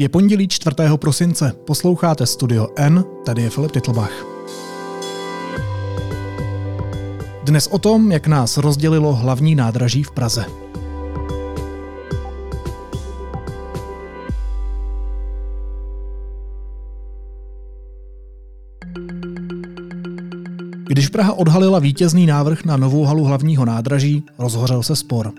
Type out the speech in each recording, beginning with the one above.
Je pondělí 4. prosince, posloucháte Studio N, tady je Filip Titlbach. Dnes o tom, jak nás rozdělilo hlavní nádraží v Praze. Když Praha odhalila vítězný návrh na novou halu hlavního nádraží, rozhořel se spor.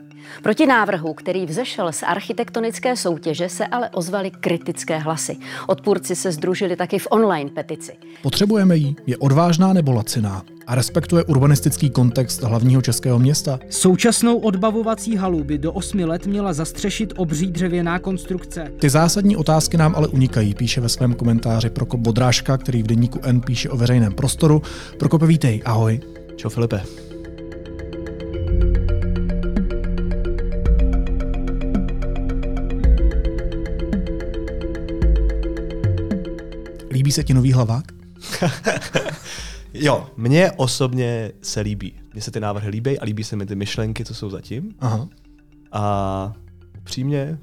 Proti návrhu, který vzešel z architektonické soutěže, se ale ozvaly kritické hlasy. Odpůrci se združili taky v online petici. Potřebujeme ji? Je odvážná nebo laciná? A respektuje urbanistický kontext hlavního českého města? Současnou odbavovací halu by do osmi let měla zastřešit obří dřevěná konstrukce. Ty zásadní otázky nám ale unikají, píše ve svém komentáři Prokop Bodrážka, který v deníku N píše o veřejném prostoru. Prokope, vítej, ahoj. Čau Filipe. Líbí se ti nový hlavák? jo, mně osobně se líbí. Mně se ty návrhy líbí a líbí se mi ty myšlenky, co jsou zatím. Aha. A upřímně,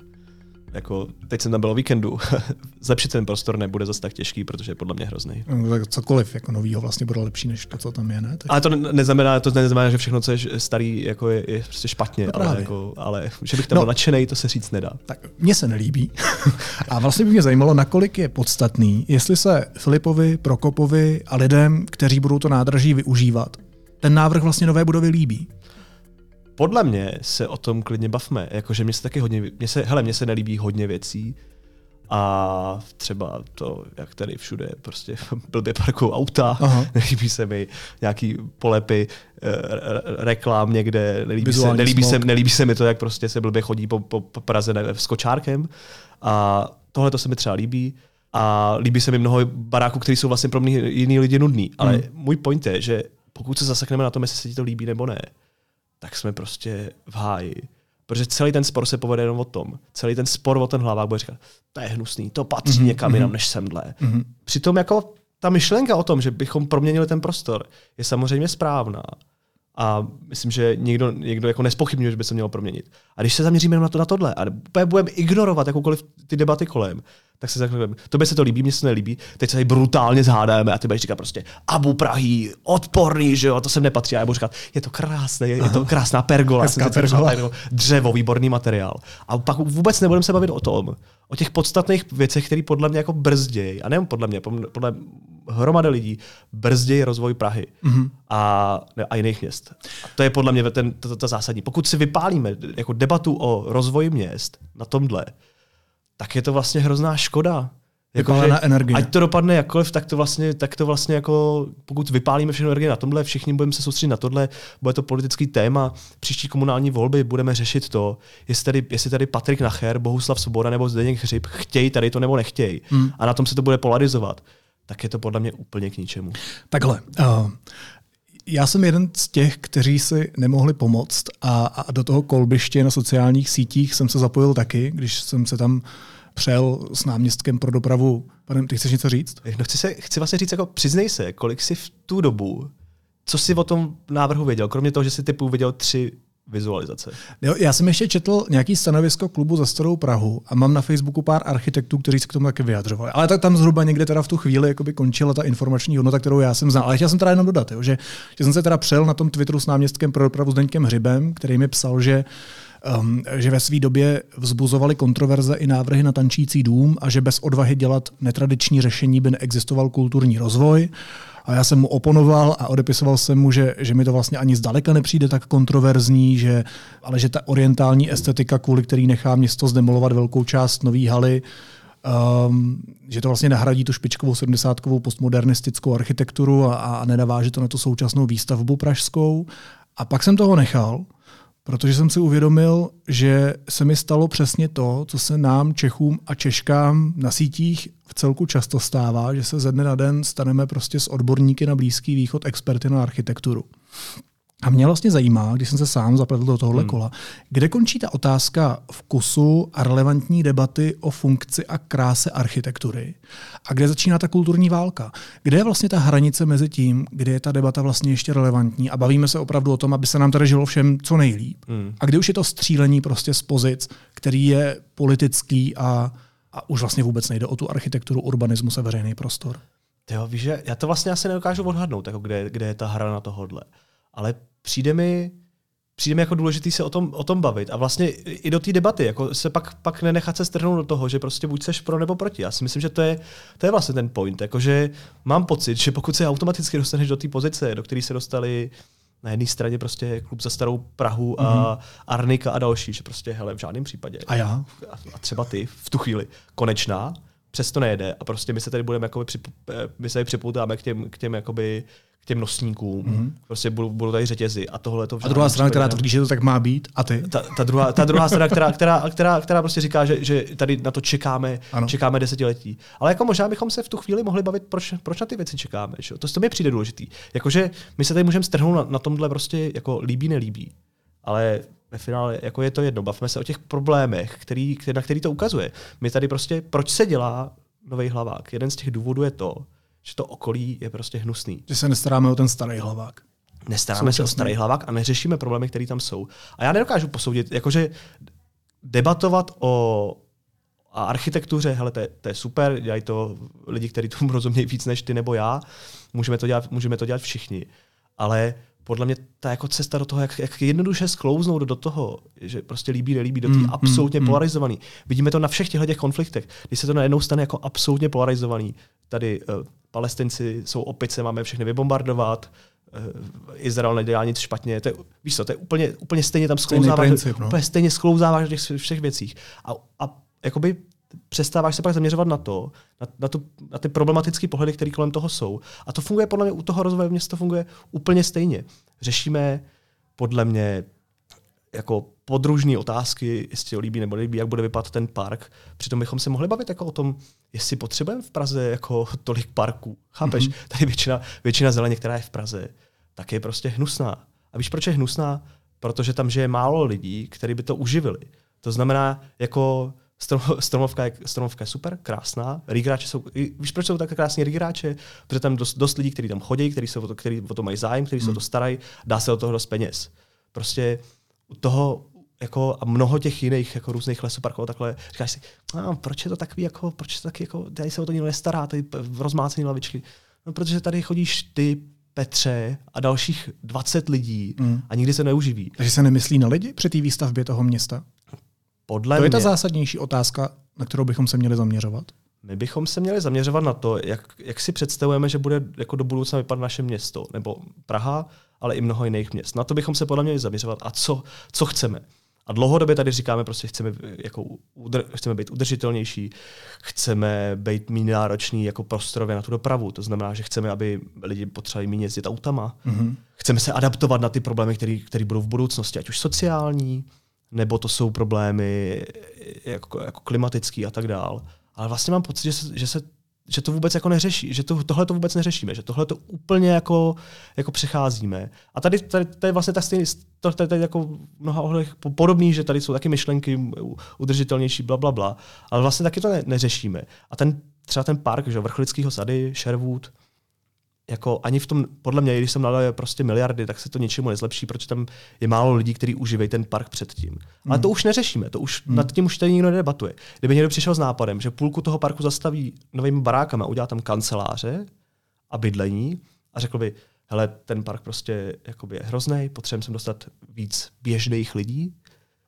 jako teď jsem tam byl o víkendu, zlepšit ten prostor nebude zase tak těžký, protože je podle mě hrozný. No, tak cokoliv jako novýho vlastně bude lepší než to, co tam je, ne? Tak... Ale to neznamená, to neznamená, že všechno, co je starý, jako je, je prostě špatně, no ale, jako, ale že bych tam no, byl nadšený, to se říct nedá. Tak mně se nelíbí. a vlastně by mě zajímalo, nakolik je podstatný, jestli se Filipovi, Prokopovi a lidem, kteří budou to nádraží využívat, ten návrh vlastně nové budovy líbí podle mě se o tom klidně bavme. Jakože mě se taky hodně, mě se, hele, mně se nelíbí hodně věcí, a třeba to, jak tady všude prostě blbě parkují auta, Aha. nelíbí se mi nějaký polepy eh, reklám někde, nelíbí se, nelíbí, se, nelíbí se mi to, jak prostě se blbě chodí po, po, po Praze ne, s kočárkem. A tohle to se mi třeba líbí. A líbí se mi mnoho baráků, které jsou vlastně pro mě jiný lidi nudný. Ale hmm. můj point je, že pokud se zasekneme na tom, jestli se ti to líbí nebo ne, tak jsme prostě v háji. Protože celý ten spor se povede jenom o tom. Celý ten spor o ten hlavák bude říkat, to je hnusný, to patří mm-hmm. někam jinam než semhle. Mm-hmm. Přitom jako ta myšlenka o tom, že bychom proměnili ten prostor, je samozřejmě správná. A myslím, že někdo, někdo jako nespochybňuje, že by se mělo proměnit. A když se zaměříme na, to, na tohle a budeme ignorovat jakoukoliv ty debaty kolem, tak se řekneme, by se to líbí, mně se to nelíbí, teď se tady brutálně zhádáme a ty budeš říkat prostě Abu Prahý, odporný, že jo, to sem nepatří. A já budu říkat, je to krásné, je, je to krásná pergola, pergola. Jako dřevo, výborný materiál. A pak vůbec nebudeme se bavit o tom, o těch podstatných věcech, které podle mě jako brzdějí, a nejen podle mě, podle hromady lidí, brzdějí rozvoj Prahy mm-hmm. a, ne, a jiných měst. A to je podle mě ten, to, to, to zásadní. Pokud si vypálíme jako debatu o rozvoji měst na tomhle, tak je to vlastně hrozná škoda. Jako, že, energie. Ať to dopadne jakkoliv, tak to vlastně, tak to vlastně jako, pokud vypálíme všechno energie na tomhle, všichni budeme se soustředit na tohle, bude to politický téma, příští komunální volby budeme řešit to, jestli tady, jestli tady Patrik Nacher, Bohuslav Svoboda nebo Zdeněk Hřib chtějí tady to nebo nechtějí. Hmm. A na tom se to bude polarizovat. Tak je to podle mě úplně k ničemu. Takhle. Uh, já jsem jeden z těch, kteří si nemohli pomoct a, a do toho kolbiště na sociálních sítích jsem se zapojil taky, když jsem se tam přel s náměstkem pro dopravu. Pane, ty chceš něco říct? No chci, se, chci vlastně říct, jako přiznej se, kolik si v tu dobu, co jsi o tom návrhu věděl, kromě toho, že jsi typu viděl tři vizualizace. Jo, já jsem ještě četl nějaký stanovisko klubu za starou Prahu a mám na Facebooku pár architektů, kteří se k tomu taky vyjadřovali. Ale tak tam zhruba někde teda v tu chvíli jakoby končila ta informační hodnota, kterou já jsem znal. Ale chtěl jsem teda jenom dodat, jo, že, že jsem se teda přel na tom Twitteru s náměstkem pro dopravu s Deňkem Hřibem, který mi psal, že um, že ve své době vzbuzovali kontroverze i návrhy na tančící dům a že bez odvahy dělat netradiční řešení by neexistoval kulturní rozvoj. A já jsem mu oponoval a odepisoval jsem mu, že, že mi to vlastně ani zdaleka nepřijde tak kontroverzní, že, ale že ta orientální estetika, kvůli který nechá město zdemolovat velkou část nový haly, um, že to vlastně nahradí tu špičkovou 70 postmodernistickou architekturu a, a nenaváže to na tu současnou výstavbu pražskou. A pak jsem toho nechal Protože jsem si uvědomil, že se mi stalo přesně to, co se nám, Čechům a Češkám na sítích v celku často stává, že se ze dne na den staneme prostě s odborníky na Blízký východ, experty na architekturu. A mě vlastně zajímá, když jsem se sám zapletl do tohohle hmm. kola, kde končí ta otázka vkusu a relevantní debaty o funkci a kráse architektury a kde začíná ta kulturní válka. Kde je vlastně ta hranice mezi tím, kde je ta debata vlastně ještě relevantní a bavíme se opravdu o tom, aby se nám tady žilo všem co nejlíp. Hmm. A kde už je to střílení prostě z pozic, který je politický a a už vlastně vůbec nejde o tu architekturu, urbanismus a veřejný prostor. Jo, víš, já to vlastně asi nedokážu odhadnout, jako kde, kde je ta hra na tohodle. Ale přijde mi, přijde mi jako důležitý se o tom, o tom bavit a vlastně i do té debaty, jako se pak, pak nenechat se strhnout do toho, že prostě buď seš pro nebo proti. Já si myslím, že to je, to je vlastně ten point, jakože mám pocit, že pokud se automaticky dostaneš do té pozice, do které se dostali na jedné straně prostě klub za starou Prahu a mm-hmm. Arnika a další, že prostě hele, v žádném případě. A já? A třeba ty v tu chvíli. Konečná, přesto nejde a prostě my se tady budeme jakoby přip, eh, my se tady připoutáme k těm, k těm jakoby těm nosníkům. Mm-hmm. Prostě budou, budou tady řetězy a tohle to A druhá strana, která tvrdí, že to tak má být, a ty? Ta, ta, druhá, ta druhá strana, která, která, která, která prostě říká, že, že tady na to čekáme, ano. čekáme desetiletí. Ale jako možná bychom se v tu chvíli mohli bavit, proč, proč na ty věci čekáme. Že? To, to mi přijde důležitý. Jakože my se tady můžeme strhnout na, na tomhle prostě jako líbí, nelíbí. Ale ve finále jako je to jedno. Bavme se o těch problémech, který, na který to ukazuje. My tady prostě, proč se dělá nový hlavák? Jeden z těch důvodů je to, že to okolí je prostě hnusný. Že se nestaráme o ten starý hlavák. Nestaráme se o starý hlavák a neřešíme problémy, které tam jsou. A já nedokážu posoudit, jakože debatovat o a architektuře, hele, to je, to je super, dělají to lidi, kteří tomu rozumějí víc než ty nebo já, můžeme to dělat, můžeme to dělat všichni. Ale podle mě ta jako cesta do toho, jak, jak jednoduše sklouznout do toho, že prostě líbí, nelíbí, do té mm, absolutně mm, polarizovaný. Vidíme to na všech těchto těch konfliktech. Když se to najednou stane jako absolutně polarizovaný, tady uh, palestinci jsou opice, máme všechny vybombardovat, uh, Izrael nedělá nic špatně. To je, víš co, to je úplně, úplně stejně tam sklouzáváš, princip, no. úplně stejně sklouzáváš do těch všech věcích. A, a jakoby přestáváš se pak zaměřovat na to, na, na, tu, na ty problematické pohledy, které kolem toho jsou. A to funguje podle mě u toho rozvoje města to funguje úplně stejně. Řešíme podle mě jako podružní otázky, jestli ho líbí nebo líbí, jak bude vypadat ten park. Přitom bychom se mohli bavit jako o tom, jestli potřebujeme v Praze jako tolik parků. Chápeš? Mm-hmm. Tady většina, většina zeleně, která je v Praze, tak je prostě hnusná. A víš, proč je hnusná? Protože tam žije málo lidí, kteří by to uživili. To znamená, jako Stromovka je, stromovka je super, krásná. Rigráče jsou, víš, proč jsou tak krásní rigráče? Protože tam dost, dost lidí, kteří tam chodí, kteří o to, který o to mají zájem, kteří se o to hmm. starají, dá se o toho dost peněz. Prostě u toho jako a mnoho těch jiných jako různých lesoparků takhle, říkáš si, no, proč je to takový, jako, proč je to taky, jako, tady se o to nikdo nestará, tady rozmácený lavičky. No, protože tady chodíš ty, Petře a dalších 20 lidí mm. a nikdy se neuživí. Takže se nemyslí na lidi při té výstavbě toho města? Podle to mě, je ta zásadnější otázka, na kterou bychom se měli zaměřovat. My bychom se měli zaměřovat na to, jak, jak si představujeme, že bude jako do budoucna vypadat naše město, nebo Praha, ale i mnoho jiných měst. Na to bychom se podle mě měli zaměřovat a co, co chceme. A dlouhodobě tady říkáme, prostě chceme, jako, udr, chceme být udržitelnější, chceme být méně náročný jako prostorově na tu dopravu. To znamená, že chceme, aby lidi potřebovali méně jezdit autama. Mm-hmm. Chceme se adaptovat na ty problémy, které budou v budoucnosti, ať už sociální, nebo to jsou problémy jako, jako klimatický a tak dál. Ale vlastně mám pocit, že se, že se že to vůbec jako neřeší, že to, tohle to vůbec neřešíme, že tohle to úplně jako, jako přecházíme. A tady, tady, tady vlastně ta stejný, to, tady, tady jako v mnoha ohledech podobný, že tady jsou taky myšlenky udržitelnější, bla, bla, bla, ale vlastně taky to ne, neřešíme. A ten, třeba ten park, že vrchlického sady, Sherwood, jako ani v tom, podle mě, když jsem nadal prostě miliardy, tak se to ničemu nezlepší, protože tam je málo lidí, kteří užívají ten park předtím. Mm. Ale to už neřešíme, to už mm. nad tím už tady nikdo nedebatuje. Kdyby někdo přišel s nápadem, že půlku toho parku zastaví novými barákama, udělá tam kanceláře a bydlení a řekl by, hele, ten park prostě jakoby je hrozný, potřebujeme sem dostat víc běžných lidí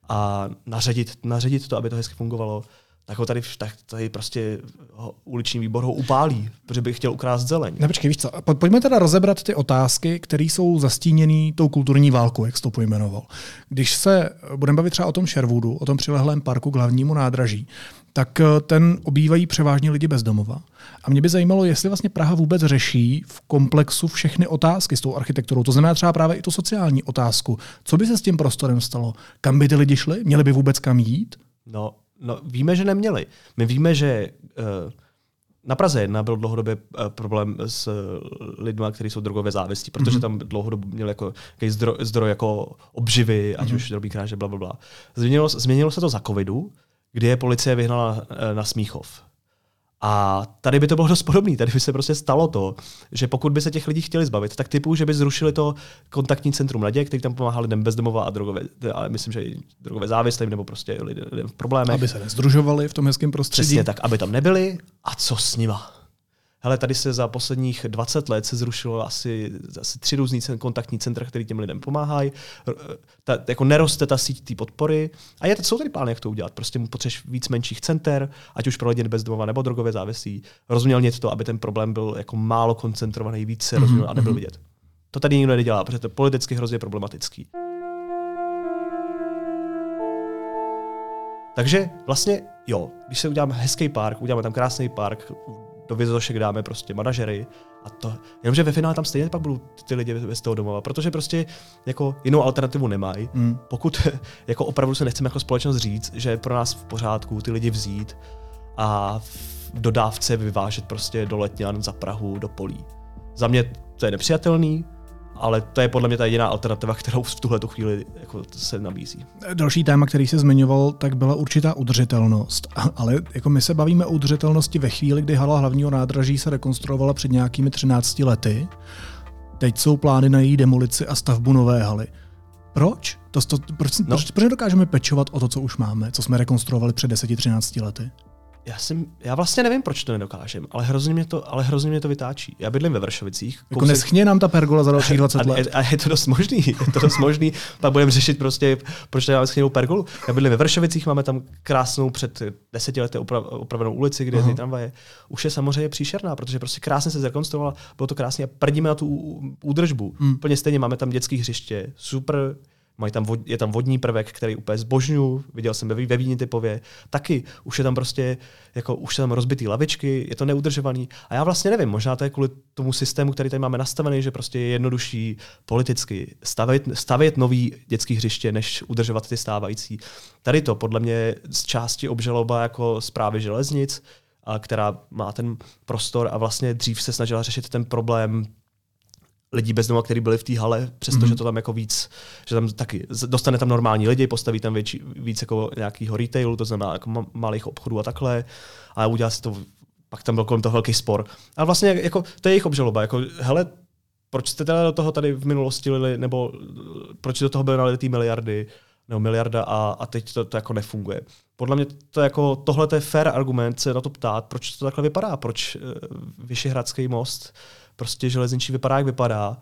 a naředit, naředit to, aby to hezky fungovalo, tak ho tady, tak tady prostě ho, uliční výbor ho upálí, protože by chtěl ukrást zeleň. Ne, počkej, víš co, pojďme teda rozebrat ty otázky, které jsou zastíněné tou kulturní válkou, jak jsi to pojmenoval. Když se budeme bavit třeba o tom Sherwoodu, o tom přilehlém parku k hlavnímu nádraží, tak eh, ten obývají převážně lidi bezdomova. A mě by zajímalo, jestli vlastně Praha vůbec řeší v komplexu všechny otázky s tou architekturou. To znamená třeba právě i tu sociální otázku. Co by se s tím prostorem stalo? Kam by ty lidi šli? Měli by vůbec kam jít? No, No, víme, že neměli. My víme, že uh, na Praze 1 byl dlouhodobě uh, problém s uh, lidmi, kteří jsou drogově závislí, protože mm-hmm. tam dlouhodobě měl jako zdroj, zdroj jako obživy, ať mm-hmm. už drobí kráže, bla, bla, bla. Změnilo, změnilo se to za covidu, kdy je policie vyhnala uh, na Smíchov. A tady by to bylo dost podobné. Tady by se prostě stalo to, že pokud by se těch lidí chtěli zbavit, tak typu, že by zrušili to kontaktní centrum Naděje, který tam pomáhá lidem bezdomova a drogové, ale myslím, že i drogové závislým nebo prostě lidem v problémech. Aby se nezdružovali v tom hezkém prostředí. Přesně tak, aby tam nebyli. A co s nima? Hele, tady se za posledních 20 let se zrušilo asi, asi tři různý kontaktní centra, které těm lidem pomáhají. Ta, jako neroste ta síť té podpory. A je, jsou tady plány, jak to udělat. Prostě potřebuješ víc menších center, ať už pro lidi bezdomova nebo drogové závislí. Rozmělnit to, aby ten problém byl jako málo koncentrovaný, víc se rozuměl mm-hmm. a nebyl mhm. vidět. To tady nikdo nedělá, protože to je politicky hrozně problematický. Takže vlastně jo, když se uděláme hezký park, uděláme tam krásný park, do Vizošek dáme prostě manažery a to, jenomže ve finále tam stejně pak budou ty lidi bez toho domova, protože prostě jako jinou alternativu nemají. Mm. Pokud jako opravdu se nechceme jako společnost říct, že je pro nás v pořádku ty lidi vzít a v dodávce vyvážet prostě do Letňan za Prahu, do Polí. Za mě to je nepřijatelný, ale to je podle mě ta jediná alternativa, kterou v tuhle chvíli jako se nabízí. Další téma, který se zmiňoval, tak byla určitá udržitelnost. Ale jako my se bavíme o udržitelnosti ve chvíli, kdy hala hlavního nádraží se rekonstruovala před nějakými 13 lety. Teď jsou plány na její demolici a stavbu nové haly. Proč? To, to, proč, no. proč, proč dokážeme pečovat o to, co už máme, co jsme rekonstruovali před 10-13 lety? Já, jsem, já vlastně nevím, proč to nedokážem, ale hrozně mě to, ale hrozně mě to vytáčí. Já bydlím ve Vršovicích. Jako kousek... neschně nám ta pergola za dalších 20 let. A, a, je to dost možný, je to dost možný. Pak budeme řešit prostě, proč tady máme schněnou pergolu. Já bydlím ve Vršovicích, máme tam krásnou před deseti lety oprav, opravenou ulici, kde je tramvaje. Už je samozřejmě příšerná, protože prostě krásně se zrekonstruovala, bylo to krásně a prdíme na tu údržbu. Hmm. Úplně stejně máme tam dětské hřiště, super Mají tam vod, je tam vodní prvek, který úplně zbožňu, viděl jsem ve, ve Vídni typově, taky už je tam prostě, jako už je tam rozbitý lavičky, je to neudržovaný. A já vlastně nevím, možná to je kvůli tomu systému, který tady máme nastavený, že prostě je jednodušší politicky stavět, stavět nový dětský hřiště, než udržovat ty stávající. Tady to podle mě z části obžaloba jako zprávy železnic, a která má ten prostor a vlastně dřív se snažila řešit ten problém lidí bez domova, kteří byli v té hale, přestože mm-hmm. to tam jako víc, že tam taky dostane tam normální lidi, postaví tam větší, víc jako nějakého retailu, to znamená jako malých obchodů a takhle, a udělá si to, pak tam byl kolem toho velký spor. A vlastně jako, to je jejich obžaloba, jako hele, proč jste teda do toho tady v minulosti lili, nebo proč do toho byly nalitý miliardy, nebo miliarda a, a teď to, to jako nefunguje. Podle mě to jako, tohle to je fair argument se na to ptát, proč to takhle vypadá, proč uh, Vyšehradský most prostě železniční vypadá, jak vypadá.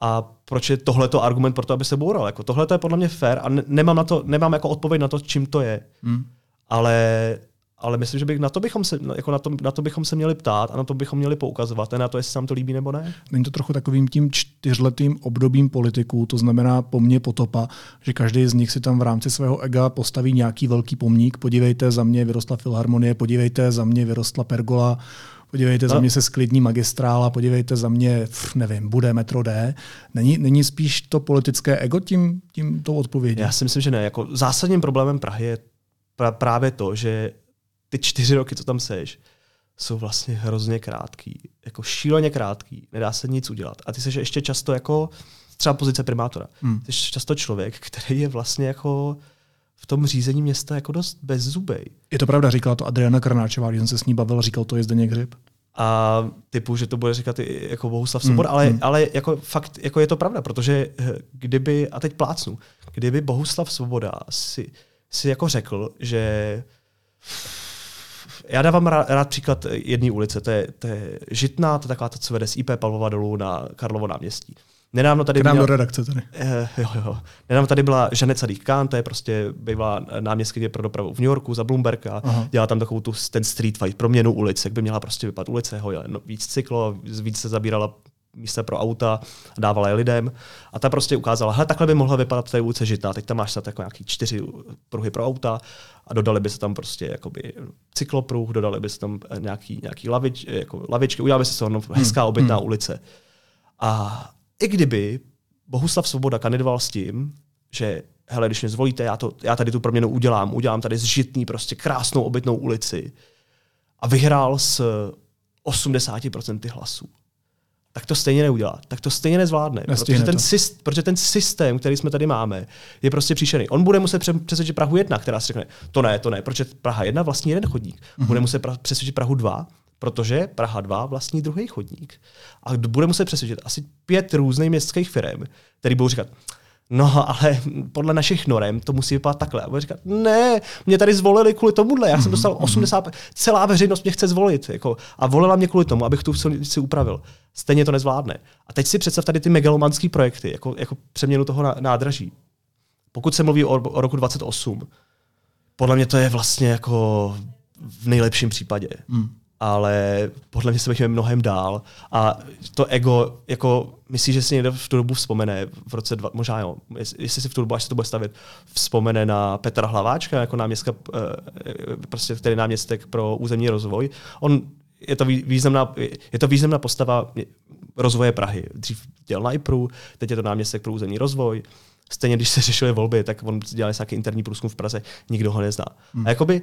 A proč je tohle argument pro to, aby se boural? Jako, tohle je podle mě fair a ne, nemám, na to, nemám jako odpověď na to, čím to je. Hmm. Ale, ale myslím, že bych, na, to bychom se, jako na, to, na to bychom se měli ptát a na to bychom měli poukazovat, a na to, jestli se nám to líbí nebo ne. Není to trochu takovým tím čtyřletým obdobím politiků, to znamená po mně potopa, že každý z nich si tam v rámci svého ega postaví nějaký velký pomník. Podívejte, za mě vyrostla Filharmonie, podívejte, za mě vyrostla Pergola, podívejte, no. za mě se sklidní magistrála, podívejte, za mě, pff, nevím, bude metro D. Není, není spíš to politické ego tím, tím tou odpovědí? Já si myslím, že ne. Jako zásadním problémem Prahy je pra- právě to, že ty čtyři roky, co tam seš, jsou vlastně hrozně krátký. Jako šíleně krátký. Nedá se nic udělat. A ty jsi ještě často jako třeba pozice primátora. Hmm. Ty jsi často člověk, který je vlastně jako v tom řízení města jako dost bezzubej. Je to pravda, říkala to Adriana Krnáčová, když jsem se s ní bavil, říkal to je Zdeněk Hřib. A typu, že to bude říkat i jako Bohuslav Sobor, mm, ale, mm. ale jako fakt, jako je to pravda, protože eh, kdyby, a teď plácnu, kdyby Bohuslav Svoboda si, si jako řekl, že já dávám rád, rád příklad jedné ulice, to je, to je Žitná, to je taková ta, co vede z IP Pavlova dolů na Karlovo náměstí. Nedávno tady K měla, do redakce tady. Uh, jo, jo. Nedávno tady byla Žanet Sadich Khan, to je prostě bývalá náměstkyně pro dopravu v New Yorku za Bloomberg a Aha. dělá tam takovou tu, ten street fight, proměnu ulice, jak by měla prostě vypadat ulice, ho, no, víc cyklo, víc se zabírala místa pro auta, dávala je lidem. A ta prostě ukázala, hele, takhle by mohla vypadat té ulice Žitná. Teď tam máš snad jako nějaký čtyři pruhy pro auta a dodali by se tam prostě jakoby cyklopruh, dodali by se tam nějaký, nějaký lavič, jako lavičky, udělali by se to hezká hmm. obytná hmm. ulice. A i kdyby Bohuslav Svoboda kandidoval s tím, že hele, když mě zvolíte, já, to, já tady tu proměnu udělám, udělám tady zžitný, prostě krásnou obytnou ulici a vyhrál s 80% hlasů, tak to stejně neudělá, tak to stejně nezvládne. Nestihne Protože ten, syst, protože ten systém, který jsme tady máme, je prostě příšerný. On bude muset pře- přesvědčit Prahu 1, která si řekne, to ne, to ne, protože Praha 1 vlastní jeden chodník. Mhm. Bude muset pra- přesvědčit Prahu 2, protože Praha 2 vlastní druhý chodník. A bude muset přesvědčit asi pět různých městských firm, který budou říkat, No, ale podle našich norem to musí vypadat takhle. A bude říkat, ne, mě tady zvolili kvůli tomuhle. Já jsem dostal 80, celá veřejnost mě chce zvolit. Jako, a volila mě kvůli tomu, abych tu silnici upravil. Stejně to nezvládne. A teď si představ tady ty megalomanské projekty, jako, jako přeměnu toho ná- nádraží. Pokud se mluví o, o roku 28, podle mě to je vlastně jako v nejlepším případě. Hmm. Ale podle mě se bavíme mnohem dál. A to ego, jako myslíš, že si někdo v tu dobu vzpomene, v roce dva, možná jo, jest- jestli si v tu dobu, až se to bude stavit, vzpomene na Petra Hlaváčka jako náměstka, eh, prostě který náměstek pro územní rozvoj. On je to vý- významná, je to významná postava rozvoje Prahy. Dřív dělal na IPRu, teď je to náměstek pro územní rozvoj. Stejně, když se řešily volby, tak on dělal nějaký interní průzkum v Praze, nikdo ho nezná. Hmm. A jakoby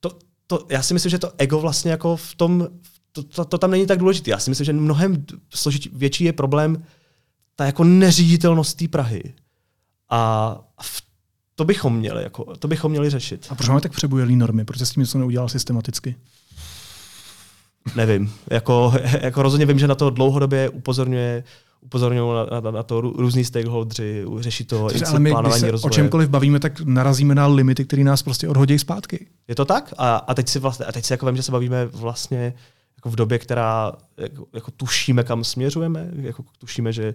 to, to, já si myslím, že to ego vlastně jako v tom, to, to, to tam není tak důležité. Já si myslím, že mnohem složitý, větší je problém ta jako neříditelnost té Prahy. A v, to bychom měli, jako, to bychom měli řešit. A proč máme tak přebujelý normy? Proč se s tím něco neudělal systematicky? Nevím. Jako, jako rozhodně vím, že na to dlouhodobě upozorňuje upozorňují na, na, na to rů- různý stakeholdři, řeší to institut ale my, když plánování se o rozvoje. čemkoliv bavíme, tak narazíme na limity, které nás prostě odhodí zpátky. Je to tak? A, a teď si vlastně, a teď si jako vím, že se bavíme vlastně jako v době, která jako, jako tušíme, kam směřujeme, jako tušíme, že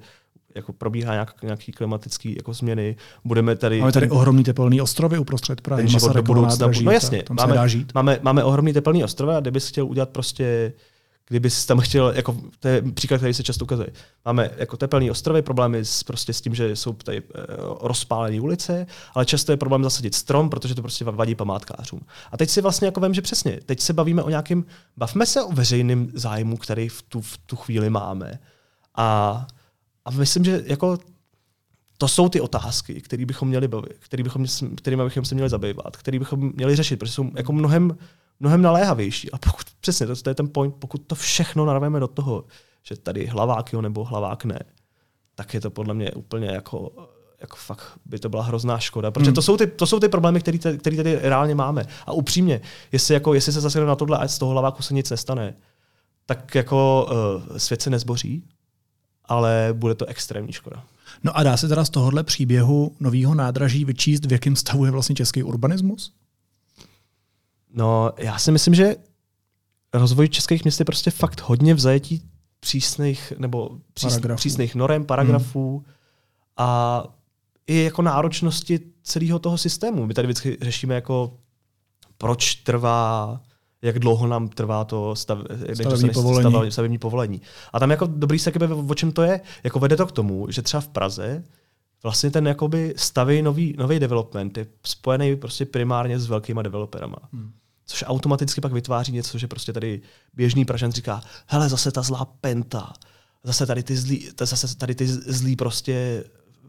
jako probíhá nějak, nějaký klimatický jako změny. Budeme tady... Máme tady ohromný teplný ostrovy uprostřed Prahy, ten život do budoucna. nádraží, No jasně, tam se máme, máme, máme ohromný teplný ostrov a kdybys chtěl udělat prostě kdyby jsi tam chtěl, jako to je příklad, který se často ukazuje. Máme jako tepelný ostrovy, problémy s, prostě s tím, že jsou tady e, rozpálené ulice, ale často je problém zasadit strom, protože to prostě vadí památkářům. A teď si vlastně jako vím, že přesně, teď se bavíme o nějakém, bavme se o veřejném zájmu, který v tu, v tu chvíli máme. A, a myslím, že jako to jsou ty otázky, které bychom měli bavit, který bychom, kterými bychom se měli zabývat, které bychom měli řešit, protože jsou jako mnohem, mnohem naléhavější. A pokud, přesně, to, to je ten point, pokud to všechno narveme do toho, že tady hlavák jo nebo hlavák ne, tak je to podle mě úplně jako, jako fakt by to byla hrozná škoda. Protože Hmm. to jsou ty, to jsou ty problémy, které tady, reálně máme. A upřímně, jestli, jako, jestli se zase na tohle a z toho hlaváku se nic nestane, tak jako uh, svět se nezboří, ale bude to extrémní škoda. No a dá se teda z tohohle příběhu nového nádraží vyčíst, v jakém stavu je vlastně český urbanismus? No, já si myslím, že rozvoj českých měst je prostě fakt hodně v zajetí přísných nebo přís, Paragrafů. přísných norem, paragrafů hmm. a i jako náročnosti celého toho systému. My tady vždycky řešíme jako proč trvá, jak dlouho nám trvá to stav, Stavební povolení. stav- stavební povolení. A tam jako dobrý se jakoby, o čem to je. Jako vede to k tomu, že třeba v Praze vlastně ten jakoby stavý nový, nový development je spojený prostě primárně s velkýma developerama. Hmm. Což automaticky pak vytváří něco, že prostě tady běžný Pražan říká, hele, zase ta zlá penta, zase tady ty zlí, ta- zase tady ty zlí prostě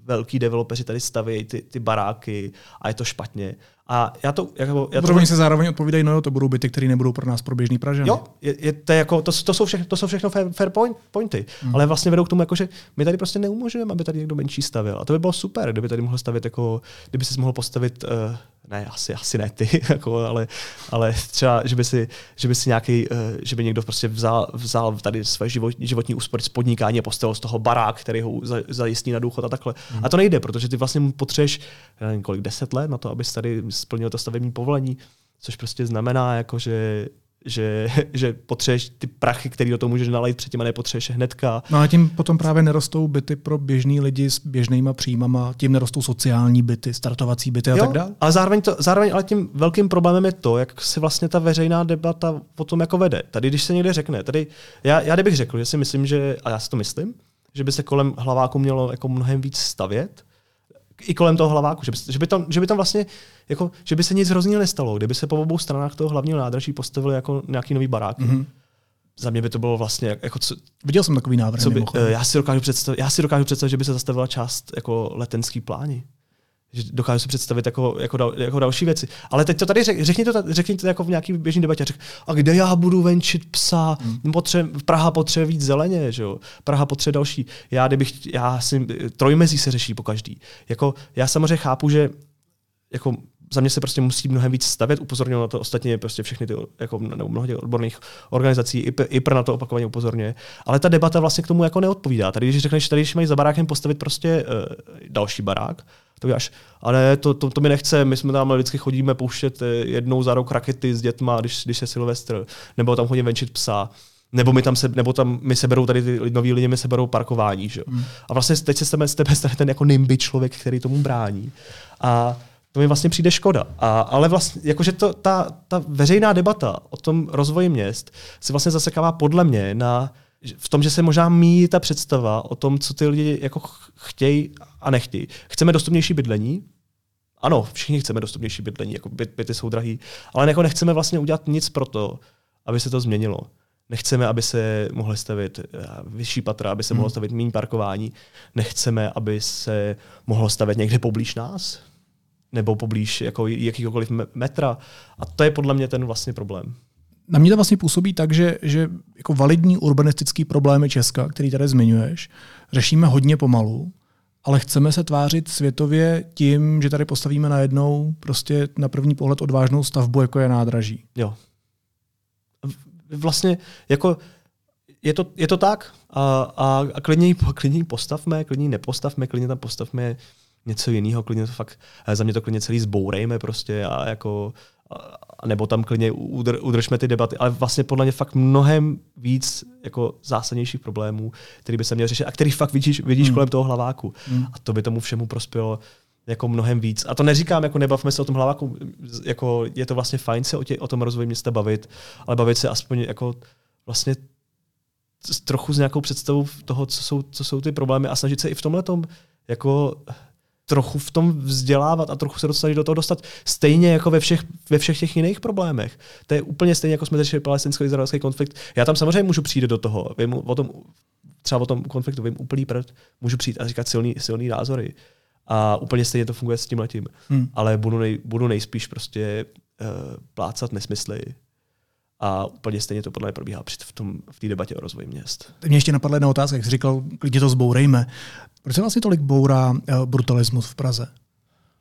velký developeři tady staví ty, ty baráky a je to špatně. A já to, jako, já to Protože oni se zároveň odpovídají, no jo, to budou byty, které nebudou pro nás pro běžný Pražany. Jo, je, je to, jako, to, to, jsou všechno, to jsou všechno fair, fair point, pointy, hmm. ale vlastně vedou k tomu, jako, že my tady prostě neumožňujeme, aby tady někdo menší stavil. A to by bylo super, kdyby tady mohl stavit, jako, kdyby si mohl postavit, uh, ne, asi, asi ne ty, jako, ale, ale třeba, že by si, že by si nějaký, uh, že by někdo prostě vzal, vzal tady své život, životní úspory z podnikání a postavil z toho barák, který ho za- zajistí na důchod a takhle. Hmm. A to nejde, protože ty vlastně já nevím, kolik, deset let na to, abys tady splnil to stavební povolení, což prostě znamená, jako, že že, že potřebuješ ty prachy, který do toho můžeš nalejt předtím a nepotřebuješ je hnedka. No a tím potom právě nerostou byty pro běžný lidi s běžnýma příjmama, tím nerostou sociální byty, startovací byty a Jo, tak dále. ale zároveň, to, zároveň ale tím velkým problémem je to, jak se vlastně ta veřejná debata o tom jako vede. Tady, když se někde řekne, tady, já, já kdybych řekl, že si myslím, že, a já si to myslím, že by se kolem hlaváku mělo jako mnohem víc stavět, i kolem toho hlaváku, že by, že by, tam, že by tam vlastně, jako, že by se nic hroznýho nestalo, kdyby se po obou stranách toho hlavního nádraží postavili jako nějaký nový baráky. Mm-hmm. Za mě by to bylo vlastně, jak- jako co, Viděl jsem takový návrh. co by, mimochodem. eh, já, si dokážu představit, já si dokážu představit, že by se zastavila část jako letenský pláni. Že dokážu si představit jako, jako, dal, jako další věci. Ale teď to tady řek, řekni, to, řekni to jako v nějaký běžný debatě. Řek, a kde já budu venčit psa? Hmm. Potře, Praha potřebuje víc zeleně, že jo? Praha potřebuje další. Já, kdybych, já si, trojmezí se řeší po každý. Jako, já samozřejmě chápu, že jako za mě se prostě musí mnohem víc stavět, upozorňuji na to ostatně prostě všechny ty, jako, nebo mnoho těch odborných organizací, i, i na to opakovaně upozorňuje. Ale ta debata vlastně k tomu jako neodpovídá. Tady, když řekneš, tady, když mají za barákem postavit prostě uh, další barák, to víš, ale to, to, to, mi nechce, my jsme tam vždycky chodíme pouštět eh, jednou za rok rakety s dětma, když, když je Silvestr, nebo tam chodím venčit psa, nebo mi tam se, nebo tam mi seberou tady ty noví lidi, mi seberou parkování. Že? Hmm. A vlastně teď se z tebe stane ten jako nimby člověk, který tomu brání. A to mi vlastně přijde škoda. A, ale vlastně, jakože to, ta, ta veřejná debata o tom rozvoji měst se vlastně zasekává podle mě na v tom, že se možná míjí ta představa o tom, co ty lidi jako chtějí a nechtějí. Chceme dostupnější bydlení, ano, všichni chceme dostupnější bydlení, jako byt, byty jsou drahý, ale jako nechceme vlastně udělat nic pro to, aby se to změnilo. Nechceme, aby se mohly stavit eh, vyšší patra, aby se hmm. mohlo stavit méně parkování. Nechceme, aby se mohlo stavit někde poblíž nás, nebo poblíž jako jakýkoliv metra. A to je podle mě ten vlastně problém. Na mě to vlastně působí tak, že, že jako validní urbanistický problémy Česka, který tady zmiňuješ, řešíme hodně pomalu, ale chceme se tvářit světově tím, že tady postavíme najednou prostě na první pohled odvážnou stavbu, jako je nádraží. Jo. Vlastně jako je to, je to tak a, a, a klidně, klidně postavme, klidně nepostavme, klidně tam postavme něco jiného, klidně to fakt, za mě to klidně celý zbourejme prostě a jako nebo tam klidně udr, udržme ty debaty, ale vlastně podle mě fakt mnohem víc jako zásadnějších problémů, který by se měl řešit a který fakt vidíš, vidíš hmm. kolem toho hlaváku. Hmm. A to by tomu všemu prospělo jako mnohem víc. A to neříkám, jako nebavme se o tom hlaváku, jako je to vlastně fajn se o, tě, o tom rozvoji města bavit, ale bavit se aspoň jako vlastně trochu s nějakou představou toho, co jsou, co jsou ty problémy a snažit se i v tomhle tom jako trochu v tom vzdělávat a trochu se dostat do toho dostat. Stejně jako ve všech, ve všech těch jiných problémech. To je úplně stejně, jako jsme řešili palestinsko-izraelský konflikt. Já tam samozřejmě můžu přijít do toho, vím o tom, třeba o tom konfliktu vím úplný prd, můžu přijít a říkat silný, silný názory. A úplně stejně to funguje s tím letím. Hmm. Ale budu, nej, budu nejspíš prostě uh, plácat nesmysly, a úplně stejně to podle mě probíhá v, tom, v té debatě o rozvoji měst. Mě ještě napadla jedna otázka, jak jsi říkal, klidně to zbourejme. Proč se vlastně tolik bourá uh, brutalismus v Praze?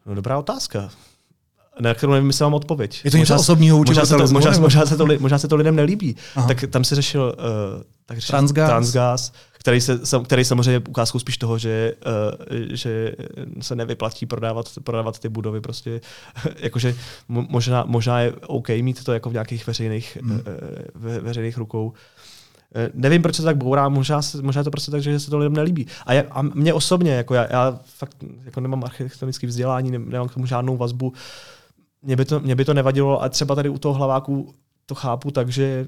No dobrá otázka na kterou nevím, jestli mám odpověď. Je to něco osobního možná se, to, možná, možná, se to, možná se to lidem nelíbí. Aha. Tak tam se řešil, uh, tak řešil transgas. transgas, který, se, který samozřejmě je ukázkou spíš toho, že, uh, že se nevyplatí prodávat, prodávat ty budovy. Prostě, jakože možná, možná je OK mít to jako v nějakých veřejných, hmm. uh, ve, veřejných rukou. Nevím, proč se tak bourá, možná, možná je to prostě tak, že se to lidem nelíbí. A, já, a mě osobně, jako já, já fakt jako nemám architektonické vzdělání, nemám k tomu žádnou vazbu, mě by, to, mě by to nevadilo a třeba tady u toho hlaváku to chápu tak, že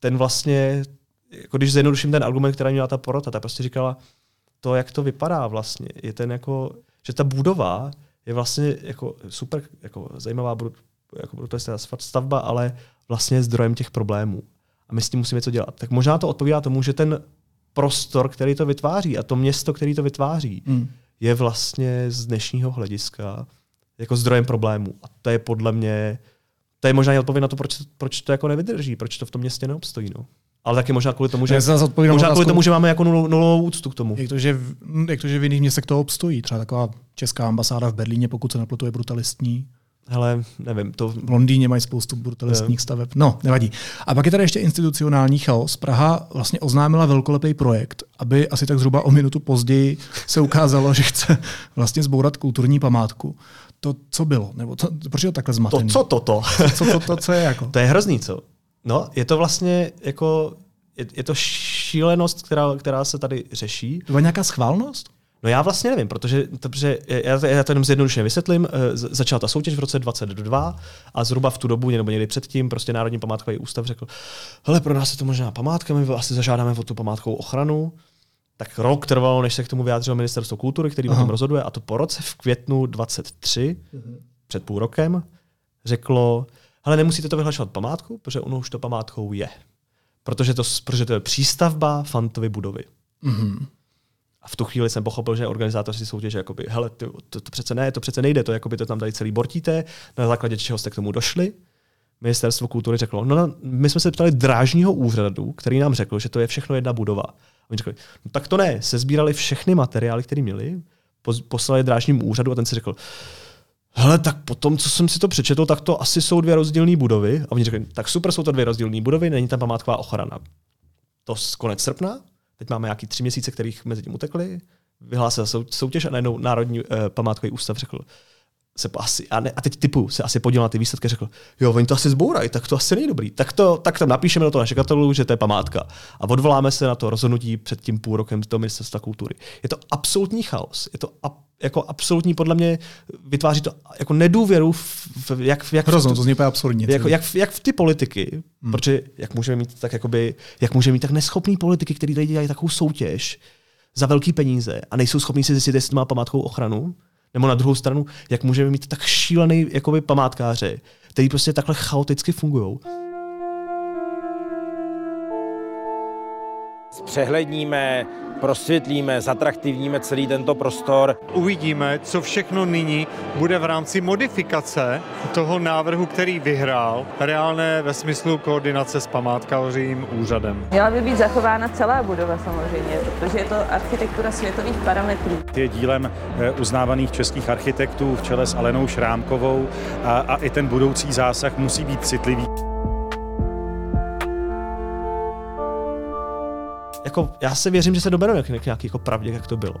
ten vlastně, jako když zjednoduším ten argument, který měla ta porota, ta prostě říkala, to, jak to vypadá vlastně, je ten jako, že ta budova je vlastně jako super jako zajímavá brut, jako brutalistická stavba, ale vlastně zdrojem těch problémů. A my s tím musíme něco dělat. Tak možná to odpovídá tomu, že ten prostor, který to vytváří a to město, který to vytváří, mm. je vlastně z dnešního hlediska jako zdrojem problémů. A to je podle mě, to je možná i odpověď na to, proč, proč to jako nevydrží, proč to v tom městě neobstojí. No. Ale taky možná kvůli tomu, že, možná kvůli tomu, že máme jako nulovou, nulovou úctu k tomu. Jak to, že, jak to, že v jiných městech to obstojí. Třeba taková česká ambasáda v Berlíně, pokud se nepletu, je brutalistní. Hele, nevím. To... V Londýně mají spoustu brutalistních staveb. No, nevadí. A pak je tady ještě institucionální chaos. Praha vlastně oznámila velkolepý projekt, aby asi tak zhruba o minutu později se ukázalo, že chce vlastně zbourat kulturní památku to, co bylo? Nebo to, proč je to takhle zmatený? To, co toto? Co to, to, co je jako? To je hrozný, co? No, je to vlastně jako, je, je to šílenost, která, která se tady řeší. To byla nějaká schválnost? No já vlastně nevím, protože, protože já, já to jenom zjednodušeně vysvětlím. Eh, začala ta soutěž v roce 2022 a zhruba v tu dobu, nebo někdy předtím, prostě Národní památkový ústav řekl, hele, pro nás je to možná památka, my asi zažádáme o tu památkovou ochranu, tak rok trvalo, než se k tomu vyjádřilo ministerstvo kultury, který Aha. o tom rozhoduje, a to po roce v květnu 23, mhm. před půl rokem, řeklo, ale nemusíte to vyhlašovat památku, protože ono už to památkou je. Protože to, protože to je přístavba Fantovy budovy. Mhm. A v tu chvíli jsem pochopil, že organizátoři soutěže, jakoby, hele, to, to, to, přece ne, to přece nejde, to, jakoby, to tam tady celý bortíte, na základě čeho jste k tomu došli. Ministerstvo kultury řeklo, no, no my jsme se ptali drážního úřadu, který nám řekl, že to je všechno jedna budova. A oni řekli, no tak to ne, se sbírali všechny materiály, které měli, poslali drážnímu úřadu a ten si řekl, hele, tak potom, co jsem si to přečetl, tak to asi jsou dvě rozdílné budovy. A oni řekli, tak super, jsou to dvě rozdílné budovy, není tam památková ochrana. To z konec srpna, teď máme nějaký tři měsíce, kterých mezi tím utekli, vyhlásil soutěž a najednou Národní eh, památkový ústav řekl, se asi, a, ne, a teď typu se asi podíval na ty výsledky a řekl, jo, oni to asi zbourají, tak to asi není dobrý. Tak, to, tak tam napíšeme do toho naše katalogu, že to je památka. A odvoláme se na to rozhodnutí před tím půl rokem z toho ministerstva kultury. Je to absolutní chaos. Je to a, jako absolutní, podle mě, vytváří to jako nedůvěru, v, v, jak, jak, Hrozno, to zní absurdně. Jako, jak, jak, v ty politiky, hmm. protože jak můžeme mít tak, jakoby, jak můžeme mít tak neschopný politiky, který tady dělají takovou soutěž za velký peníze a nejsou schopní si zjistit, jestli má památkovou ochranu, nebo na druhou stranu, jak můžeme mít tak šílený jakoby, památkáře, který prostě takhle chaoticky fungují. Zpřehledníme, prosvětlíme, zatraktivníme celý tento prostor. Uvidíme, co všechno nyní bude v rámci modifikace toho návrhu, který vyhrál, reálné ve smyslu koordinace s památkářím úřadem. Měla by být zachována celá budova samozřejmě, protože je to architektura světových parametrů. Je dílem eh, uznávaných českých architektů v čele s Alenou Šrámkovou a, a i ten budoucí zásah musí být citlivý. Jako, já se věřím, že se doberou k nějaký jako pravdě, jak to bylo.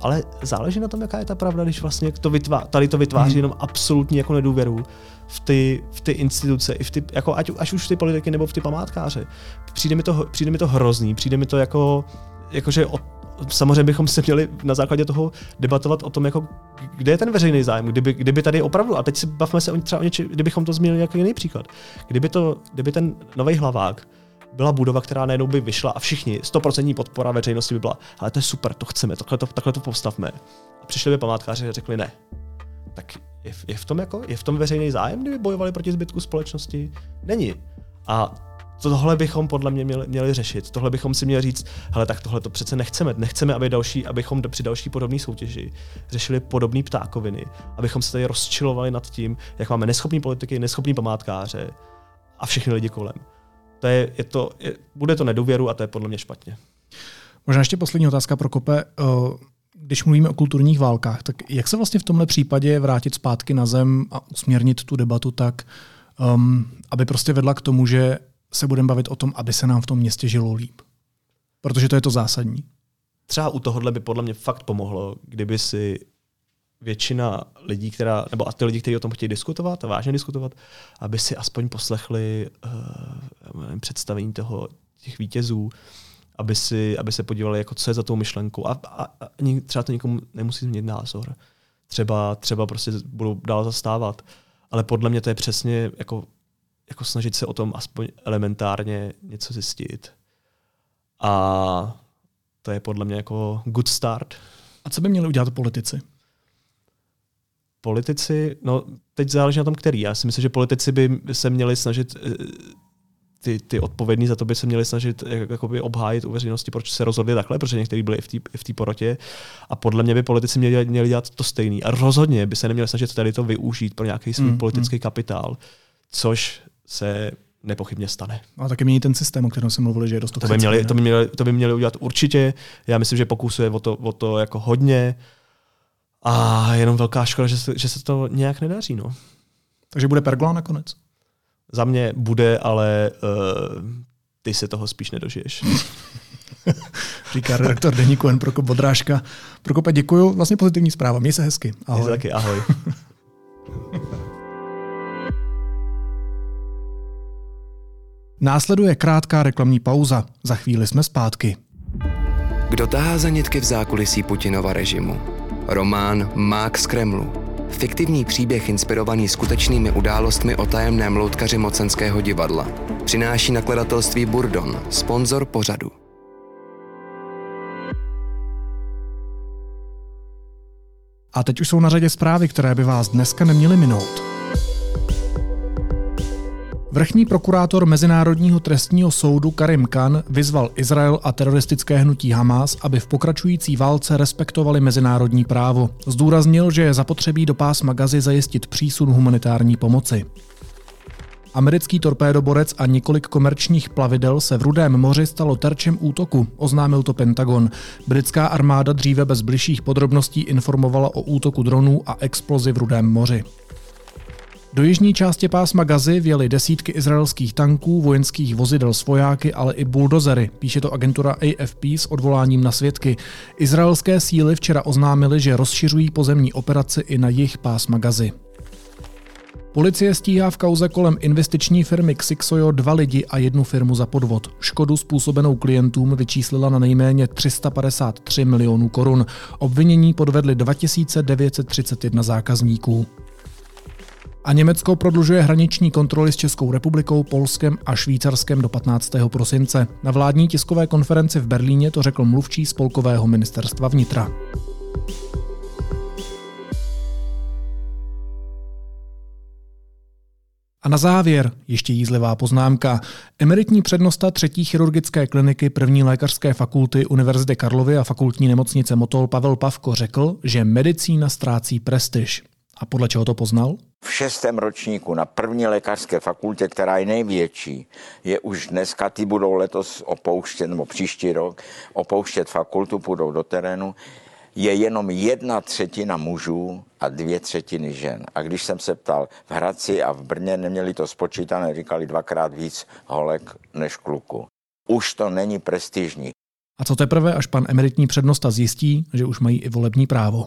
Ale záleží na tom, jaká je ta pravda, když vlastně to vytvá, tady to vytváří hmm. jenom absolutní jako nedůvěru v ty, v ty instituce, i v ty, jako ať, až už v ty politiky nebo v ty památkáře. Přijde mi to, přijde mi to hrozný, přijde mi to jako, jakože od, samozřejmě bychom se měli na základě toho debatovat o tom, jako, kde je ten veřejný zájem, kdyby, kdyby tady opravdu, a teď si bavme se o, třeba o něči, kdybychom to zmínili jako jiný příklad, kdyby, to, kdyby ten nový hlavák byla budova, která najednou by vyšla a všichni, 100% podpora veřejnosti by byla, ale to je super, to chceme, takhle to, takhle to postavme. A přišli by památkáři a řekli ne. Tak je, je, v tom jako, je v tom veřejný zájem, kdyby bojovali proti zbytku společnosti? Není. A tohle bychom podle mě měli, měli řešit. Tohle bychom si měli říct, hele, tak tohle to přece nechceme. Nechceme, aby další, abychom při další podobné soutěži řešili podobné ptákoviny, abychom se tady rozčilovali nad tím, jak máme neschopní politiky, neschopní památkáře a všechny lidi kolem to je, je to, je, bude to nedůvěru a to je podle mě špatně. Možná ještě poslední otázka pro Kope. Eh, když mluvíme o kulturních válkách, tak jak se vlastně v tomhle případě vrátit zpátky na zem a usměrnit tu debatu tak, um, aby prostě vedla k tomu, že se budeme bavit o tom, aby se nám v tom městě žilo líp? Protože to je to zásadní. Třeba u tohohle by podle mě fakt pomohlo, kdyby si většina lidí, která, nebo a ty lidi, kteří o tom chtějí diskutovat a vážně diskutovat, aby si aspoň poslechli uh, představení toho, těch vítězů, aby, si, aby se podívali, jako, co je za tou myšlenkou. A, a, a třeba to nikomu nemusí změnit názor. Třeba, třeba prostě budou dál zastávat. Ale podle mě to je přesně jako, jako snažit se o tom aspoň elementárně něco zjistit. A to je podle mě jako good start. A co by měli udělat politici? Politici, no teď záleží na tom, který. Já si myslím, že politici by se měli snažit eh, ty, ty odpovědní za to by se měli snažit eh, jakoby obhájit u veřejnosti, proč se rozhodli takhle, protože někteří byli v té porotě. A podle mě by politici měli, měli dělat to stejný. A rozhodně by se neměli snažit tady to využít pro nějaký svůj mm, politický mm. kapitál, což se nepochybně stane. A taky mění ten systém, o kterém jsem mluvil, že je dost to by, měli, to, by měli, to by měli udělat určitě. Já myslím, že pokusuje o to, o to jako hodně. A jenom velká škoda, že se, že se to nějak nedaří. No. Takže bude pergola nakonec? Za mě bude, ale uh, ty se toho spíš nedožiješ. Říká redaktor Deníku N. Prokop Bodrážka. Prokope, děkuju. Vlastně pozitivní zpráva. Měj se hezky. Ahoj. Měj se taky, ahoj. Následuje krátká reklamní pauza. Za chvíli jsme zpátky. Kdo tahá za nitky v zákulisí Putinova režimu? Román Mák z Kremlu. Fiktivní příběh inspirovaný skutečnými událostmi o tajemném loutkaři mocenského divadla. Přináší nakladatelství Burdon, sponzor pořadu. A teď už jsou na řadě zprávy, které by vás dneska neměly minout. Vrchní prokurátor Mezinárodního trestního soudu Karim Khan vyzval Izrael a teroristické hnutí Hamas, aby v pokračující válce respektovali mezinárodní právo. Zdůraznil, že je zapotřebí do pásma Gazy zajistit přísun humanitární pomoci. Americký torpédoborec a několik komerčních plavidel se v Rudém moři stalo terčem útoku, oznámil to Pentagon. Britská armáda dříve bez bližších podrobností informovala o útoku dronů a explozi v Rudém moři. Do jižní části pásma Gazy vjeli desítky izraelských tanků, vojenských vozidel s vojáky, ale i buldozery, píše to agentura AFP s odvoláním na svědky. Izraelské síly včera oznámily, že rozšiřují pozemní operaci i na jih pásma Gazy. Policie stíhá v kauze kolem investiční firmy Xixojo dva lidi a jednu firmu za podvod. Škodu způsobenou klientům vyčíslila na nejméně 353 milionů korun. Obvinění podvedli 2931 zákazníků. A Německo prodlužuje hraniční kontroly s Českou republikou, Polskem a Švýcarskem do 15. prosince. Na vládní tiskové konferenci v Berlíně to řekl mluvčí spolkového ministerstva vnitra. A na závěr ještě jízlivá poznámka. Emeritní přednosta třetí chirurgické kliniky první lékařské fakulty Univerzity Karlovy a fakultní nemocnice Motol Pavel Pavko řekl, že medicína ztrácí prestiž. A podle čeho to poznal? V šestém ročníku na první lékařské fakultě, která je největší, je už dneska, ty budou letos opouštět, nebo příští rok, opouštět fakultu, půjdou do terénu, je jenom jedna třetina mužů a dvě třetiny žen. A když jsem se ptal, v Hradci a v Brně neměli to spočítané, říkali dvakrát víc holek než kluku. Už to není prestižní. A co teprve, až pan emeritní přednosta zjistí, že už mají i volební právo.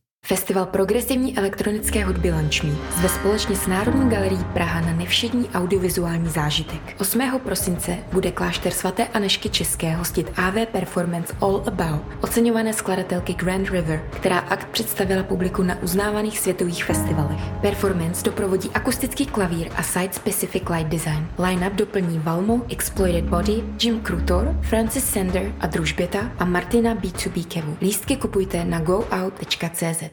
Festival progresivní elektronické hudby Lunchme zve společně s Národní galerií Praha na nevšední audiovizuální zážitek. 8. prosince bude klášter svaté Anešky České hostit AV Performance All About, oceňované skladatelky Grand River, která akt představila publiku na uznávaných světových festivalech. Performance doprovodí akustický klavír a site-specific light design. Line-up doplní Valmo, Exploited Body, Jim Krutor, Francis Sender a Družběta a Martina B2B Kevu. Lístky kupujte na goout.cz.